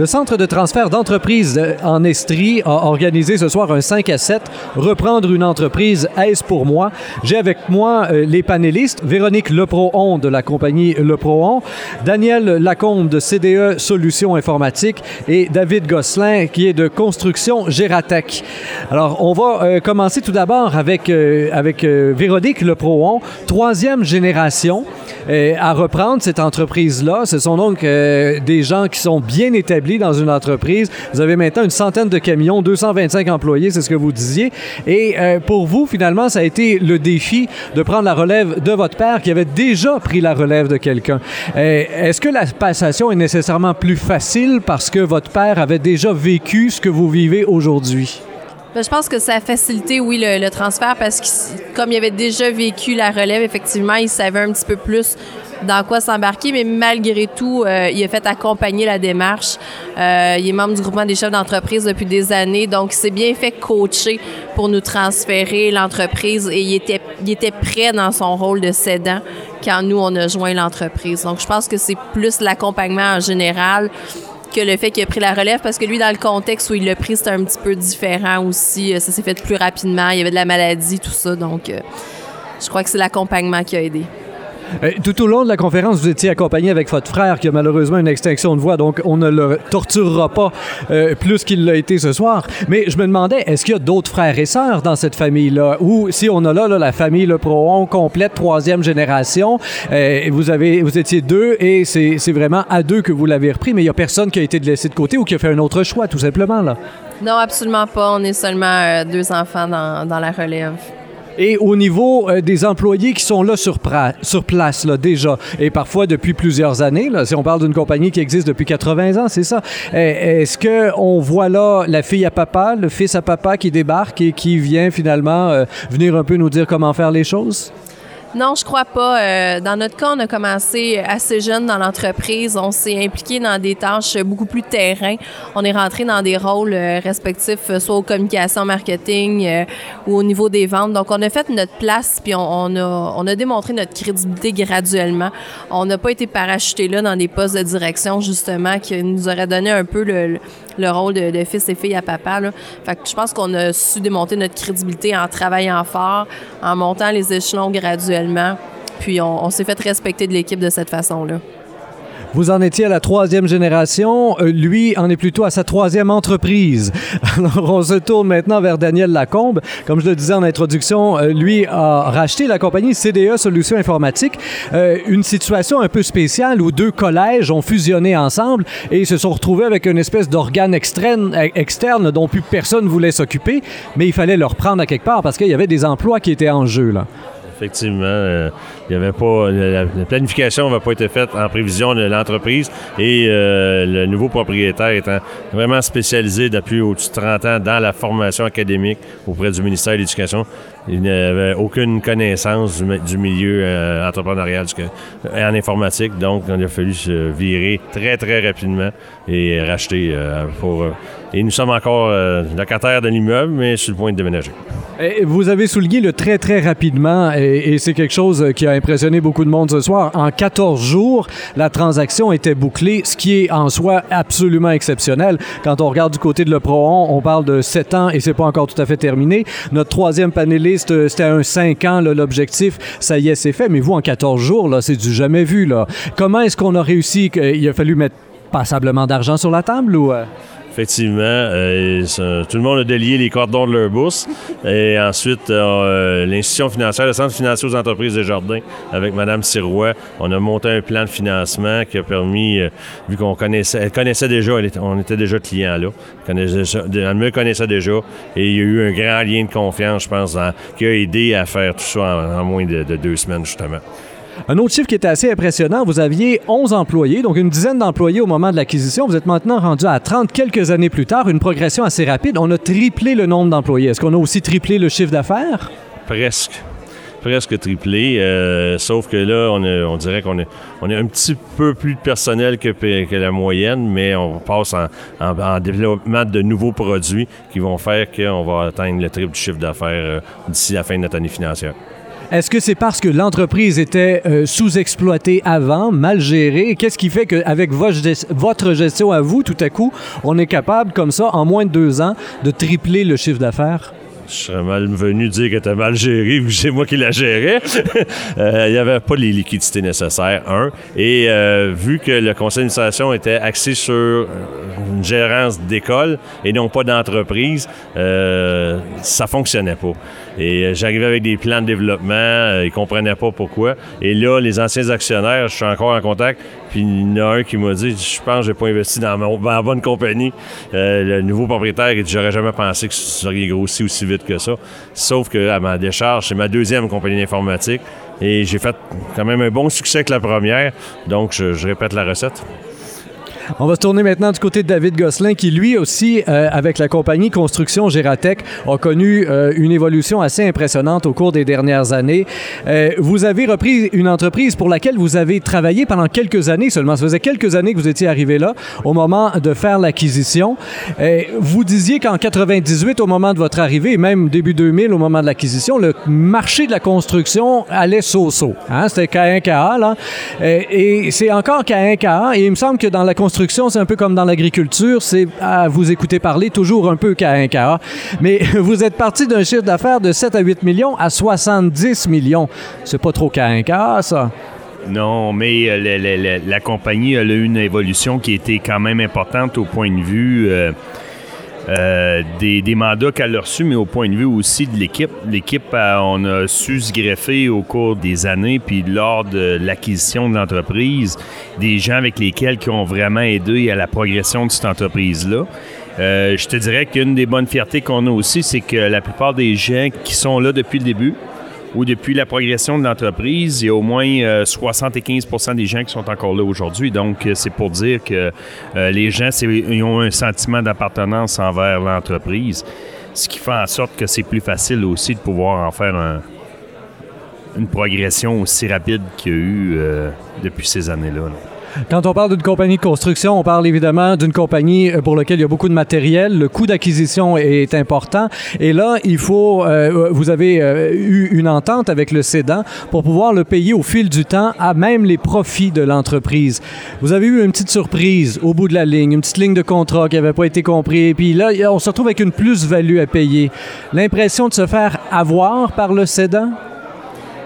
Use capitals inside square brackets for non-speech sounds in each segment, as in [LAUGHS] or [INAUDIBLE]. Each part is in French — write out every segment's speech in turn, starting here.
Le Centre de transfert d'entreprise en Estrie a organisé ce soir un 5 à 7, Reprendre une entreprise, est-ce pour moi? J'ai avec moi euh, les panélistes, Véronique Leproon de la compagnie Leproon, Daniel Lacombe de CDE Solutions Informatiques et David Gosselin qui est de Construction Gératech. Alors, on va euh, commencer tout d'abord avec, euh, avec Véronique Leproon, troisième génération à reprendre cette entreprise-là. Ce sont donc des gens qui sont bien établis dans une entreprise. Vous avez maintenant une centaine de camions, 225 employés, c'est ce que vous disiez. Et euh, pour vous, finalement, ça a été le défi de prendre la relève de votre père qui avait déjà pris la relève de quelqu'un. Euh, est-ce que la passation est nécessairement plus facile parce que votre père avait déjà vécu ce que vous vivez aujourd'hui? Ben, je pense que ça a facilité, oui, le, transfert parce que comme il avait déjà vécu la relève, effectivement, il savait un petit peu plus dans quoi s'embarquer, mais malgré tout, euh, il a fait accompagner la démarche. Euh, il est membre du groupement des chefs d'entreprise depuis des années, donc il s'est bien fait coacher pour nous transférer l'entreprise et il était, prêt dans son rôle de cédant quand nous, on a joint l'entreprise. Donc, je pense que c'est plus l'accompagnement en général que le fait qu'il a pris la relève parce que lui, dans le contexte où il l'a pris, c'était un petit peu différent aussi. Ça s'est fait plus rapidement. Il y avait de la maladie, tout ça. Donc, euh, je crois que c'est l'accompagnement qui a aidé. Euh, tout au long de la conférence, vous étiez accompagné avec votre frère qui a malheureusement une extinction de voix, donc on ne le torturera pas euh, plus qu'il l'a été ce soir. Mais je me demandais, est-ce qu'il y a d'autres frères et sœurs dans cette famille-là? Ou si on a là, la famille Le Proon complète, troisième génération, euh, vous, avez, vous étiez deux et c'est vraiment à deux que vous l'avez repris, mais il n'y a personne qui a été laissé de côté ou qui a fait un autre choix, tout simplement, là? Non, absolument pas. On est seulement deux enfants dans, dans la relève. Et au niveau euh, des employés qui sont là sur, place, là, déjà, et parfois depuis plusieurs années, là, si on parle d'une compagnie qui existe depuis 80 ans, c'est ça. Euh, est-ce qu'on voit là la fille à papa, le fils à papa qui débarque et qui vient finalement euh, venir un peu nous dire comment faire les choses? Non, je crois pas. Euh, dans notre cas, on a commencé assez jeune dans l'entreprise. On s'est impliqué dans des tâches beaucoup plus terrain. On est rentré dans des rôles euh, respectifs, euh, soit aux communications, marketing ou au niveau des ventes. Donc, on a fait notre place, puis on, a, on a démontré notre crédibilité graduellement. On n'a pas été parachuté là dans des postes de direction, justement, qui nous auraient donné un peu le, le rôle de, fils et fille à papa. Là. Fait que je pense qu'on a su démonter notre crédibilité en travaillant fort, en montant les échelons graduellement. Puis on s'est fait respecter de l'équipe de cette façon-là. Vous en étiez à la troisième génération. Euh, lui en est plutôt à sa troisième entreprise. [LAUGHS] Alors, on se tourne maintenant vers Daniel Lacombe. Comme je le disais en introduction, euh, lui a racheté la compagnie CDE Solutions Informatiques. Euh, une situation un peu spéciale où deux collèges ont fusionné ensemble et se sont retrouvés avec une espèce d'organe externe, externe dont plus personne voulait s'occuper, mais il fallait leur prendre à quelque part parce qu'il y avait des emplois qui étaient en jeu. Là. Effectivement, euh, il avait pas la, planification n'avait pas été faite en prévision de l'entreprise et euh, le nouveau propriétaire étant vraiment spécialisé depuis au-dessus de 30 ans dans la formation académique auprès du ministère de l'Éducation, il n'avait aucune connaissance du, milieu euh, entrepreneurial en informatique, donc il a fallu se virer très très rapidement et racheter pour et nous sommes encore euh, locataires de l'immeuble, mais sur le point de déménager. vous avez souligné le très, très rapidement, et, c'est quelque chose qui a impressionné beaucoup de monde ce soir. En 14 jours, la transaction était bouclée, ce qui est en soi absolument exceptionnel. Quand on regarde du côté de Le Proon, on parle de 7 ans et c'est pas encore tout à fait terminé. Notre troisième panéliste, euh, c'était un 5 ans, l'objectif. Ça y est, c'est fait. Mais vous, en 14 jours, là, c'est du jamais vu. Là. Comment est-ce qu'on a réussi? Il a fallu mettre passablement d'argent sur la table ou... Effectivement, euh, tout le monde a délié les cordons de leur bourse. Et ensuite, euh, l'institution financière, le Centre financier aux entreprises des jardins, avec Mme Sirois, on a monté un plan de financement qui a permis, euh, vu qu'on connaissait, elle connaissait déjà, on était déjà clients là, elle, me connaissait déjà, et il y a eu un grand lien de confiance, je pense, qui a aidé à faire tout ça en, moins de deux semaines, justement. Un autre chiffre qui était assez impressionnant, vous aviez 11 employés, donc une dizaine d'employés au moment de l'acquisition. Vous êtes maintenant rendu à 30 quelques années plus tard, une progression assez rapide. On a triplé le nombre d'employés. Est-ce qu'on a aussi triplé le chiffre d'affaires? Presque presque triplé, euh, sauf que là, on, dirait qu'on a, un petit peu plus de personnel que, que la moyenne, mais on passe en, développement de nouveaux produits qui vont faire qu'on va atteindre le triple du chiffre d'affaires euh, d'ici la fin de notre année financière. Est-ce que c'est parce que l'entreprise était euh, sous-exploitée avant, mal gérée? Qu'est-ce qui fait qu'avec votre gestion à vous, tout à coup, on est capable, comme ça, en moins de deux ans, de tripler le chiffre d'affaires? Je serais malvenu dire que était mal géré vu que c'est moi qui la gérais. [LAUGHS] Euh, il n'y avait pas les liquidités nécessaires, un. Et euh, vu que le conseil d'administration était axé sur une gérance d'école et non pas d'entreprise, euh, ça fonctionnait pas. Et j'arrivais avec des plans de développement, ils comprenaient pas pourquoi. Et là, les anciens actionnaires, je suis encore en contact, puis il y en a un qui m'a dit Je pense que j'ai pas investi dans, ma bonne compagnie. le nouveau propriétaire, il dit J'aurais jamais pensé que ça serait grossi aussi vite que ça. Sauf que à ma décharge, c'est ma deuxième compagnie d'informatique et j'ai fait quand même un bon succès avec la première. Donc, je répète la recette. On va se tourner maintenant du côté de David Gosselin, qui lui aussi, euh, avec la compagnie Construction Gératec, a connu euh, une évolution assez impressionnante au cours des dernières années. Euh, vous avez repris une entreprise pour laquelle vous avez travaillé pendant quelques années seulement. Ça faisait quelques années que vous étiez arrivé là au moment de faire l'acquisition. vous disiez qu'en 98, au moment de votre arrivée, et même début 2000, au moment de l'acquisition, le marché de la construction allait so-so. Hein? C'était K1KA, là. et c'est encore K1KA. Et il me semble que dans la construction, c'est un peu comme dans l'agriculture, c'est à vous écouter parler toujours un peu qu'à un cas. Mais [LAUGHS] vous êtes parti d'un chiffre d'affaires de 7 à 8 millions à 70 millions. C'est pas trop qu'à un cas, ça. Non, mais euh, la, compagnie a eu une évolution qui était quand même importante au point de vue euh, euh, des, mandats qu'elle a reçus, mais au point de vue aussi de l'équipe. L'équipe, euh, on a su se greffer au cours des années, puis lors de l'acquisition de l'entreprise, des gens avec lesquels qui ont vraiment aidé à la progression de cette entreprise-là. Euh, je te dirais qu'une des bonnes fiertés qu'on a aussi, c'est que la plupart des gens qui sont là depuis le début, ou depuis la progression de l'entreprise, il y a au moins 75% euh, des gens qui sont encore là aujourd'hui. Donc, euh, c'est pour dire que euh, les gens ils ont un sentiment d'appartenance envers l'entreprise, ce qui fait en sorte que c'est plus facile aussi de pouvoir en faire une progression aussi rapide qu'il y a eu depuis ces années-là. là quand on parle d'une compagnie de construction, on parle évidemment d'une compagnie euh, pour laquelle il y a beaucoup de matériel. Le coût d'acquisition est important. Et là, il faut, euh, vous avez euh, eu une entente avec le cédant pour pouvoir le payer au fil du temps à même les profits de l'entreprise. Vous avez eu une petite surprise au bout de la ligne, une petite ligne de contrat qui n'avait pas été comprise. Puis là, on se retrouve avec une plus-value à payer. L'impression de se faire avoir par le cédant?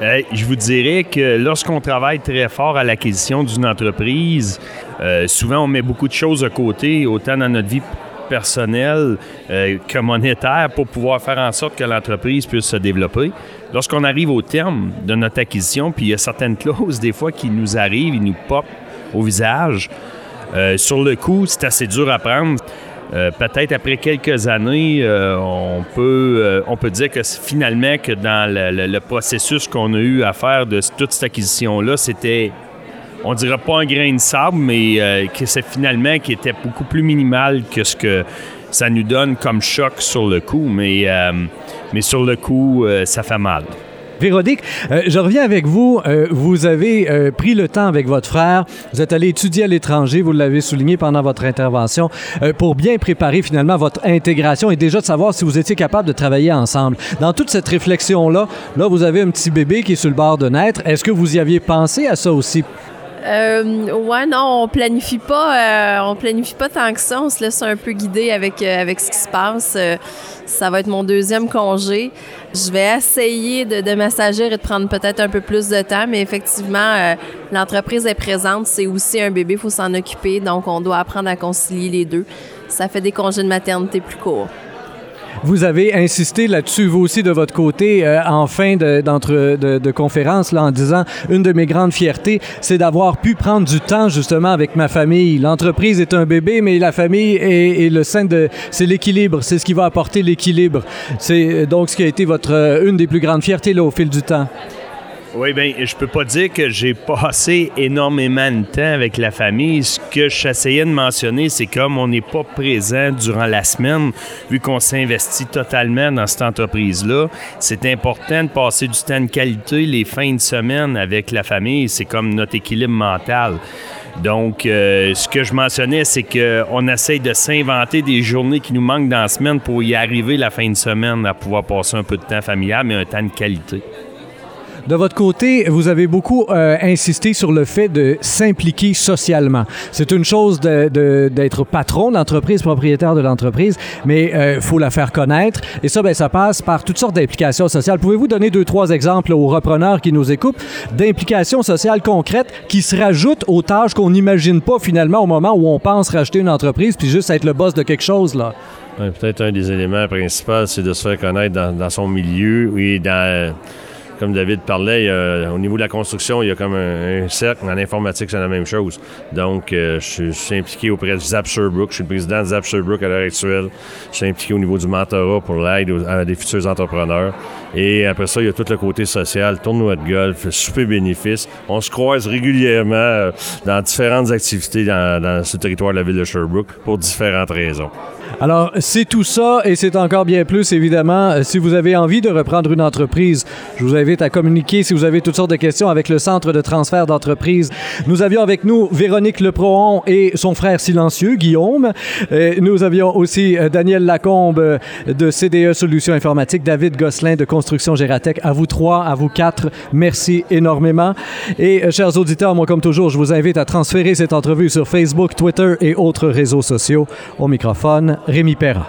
Je vous dirais que lorsqu'on travaille très fort à l'acquisition d'une entreprise, euh, souvent on met beaucoup de choses de côté, autant dans notre vie personnelle euh, que monétaire, pour pouvoir faire en sorte que l'entreprise puisse se développer. Lorsqu'on arrive au terme de notre acquisition, puis il y a certaines [LAUGHS] clauses des fois qui nous arrivent, ils nous popent au visage. Euh, sur le coup, c'est assez dur à prendre. Euh, peut-être après quelques années, euh, on, peut, euh, on peut dire que finalement, que dans le, processus qu'on a eu à faire de toute cette acquisition-là, c'était, on dirait pas un grain de sable, mais que c'est finalement qui était beaucoup plus minimal que ce que ça nous donne comme choc sur le coup. Mais, mais sur le coup, ça fait mal. Véronique, euh, je reviens avec vous. Euh, vous avez euh, pris le temps avec votre frère. Vous êtes allé étudier à l'étranger, vous l'avez souligné pendant votre intervention, pour bien préparer finalement votre intégration et déjà de savoir si vous étiez capable de travailler ensemble. Dans toute cette réflexion-là, là, vous avez un petit bébé qui est sur le bord de naître. Est-ce que vous y aviez pensé à ça aussi? Euh, ouais, non, on planifie pas, on planifie pas tant que ça. On se laisse un peu guider avec avec ce qui se passe. ça va être mon deuxième congé. Je vais essayer de, de m'assagir et de prendre peut-être un peu plus de temps, mais effectivement, euh, l'entreprise est présente. C'est aussi un bébé, il faut s'en occuper. Donc, on doit apprendre à concilier les deux. Ça fait des congés de maternité plus courts. Vous avez insisté là-dessus, vous aussi, de votre côté, euh, en fin de, de, conférence, là, en disant une de mes grandes fiertés, c'est d'avoir pu prendre du temps justement avec ma famille. L'entreprise est un bébé, mais la famille est, le sein de. C'est l'équilibre, c'est ce qui va apporter l'équilibre. C'est donc ce qui a été votre une des plus grandes fiertés là, au fil du temps. Oui, bien, je peux pas dire que j'ai passé énormément de temps avec la famille. Ce que j'essayais de mentionner, c'est comme on n'est pas présent durant la semaine, vu qu'on s'investit totalement dans cette entreprise-là, c'est important de passer du temps de qualité les fins de semaine avec la famille. C'est comme notre équilibre mental. Donc, euh, ce que je mentionnais, c'est qu'on essaye de s'inventer des journées qui nous manquent dans la semaine pour y arriver la fin de semaine à pouvoir passer un peu de temps familial, mais un temps de qualité. De votre côté, vous avez beaucoup euh, insisté sur le fait de s'impliquer socialement. C'est une chose d'être patron d'entreprise, propriétaire de l'entreprise, mais il euh, faut la faire connaître. Et ça, ben, ça passe par toutes sortes d'implications sociales. Pouvez-vous donner deux, trois exemples aux repreneurs qui nous écoutent d'implications sociales concrètes qui se rajoutent aux tâches qu'on n'imagine pas finalement au moment où on pense racheter une entreprise puis juste être le boss de quelque chose, là? Peut-être un des éléments principaux, c'est de se faire connaître dans, dans son milieu et dans comme David parlait, au niveau de la construction, il y a comme un, cercle. En informatique, c'est la même chose. Donc, euh, je, suis impliqué auprès de Zap Sherbrooke. Je suis le président de Zap Sherbrooke à l'heure actuelle. Je suis impliqué au niveau du mentorat pour l'aide à des futurs entrepreneurs. Et après ça, il y a tout le côté social, tournoi de golf, super bénéfice. On se croise régulièrement euh, dans différentes activités dans ce territoire de la ville de Sherbrooke pour différentes raisons. Alors, c'est tout ça et c'est encore bien plus, évidemment. Euh, si vous avez envie de reprendre une entreprise, je vous invite à communiquer si vous avez toutes sortes de questions avec le Centre de transfert d'entreprise. Nous avions avec nous Véronique Leprohon et son frère silencieux, Guillaume. Et nous avions aussi euh, Daniel Lacombe de CDE Solutions Informatiques, David Gosselin de Construction Gératec. À vous trois, à vous quatre, merci énormément. Et euh, chers auditeurs, moi, comme toujours, je vous invite à transférer cette entrevue sur Facebook, Twitter et autres réseaux sociaux. Au microphone, Rémi Perra.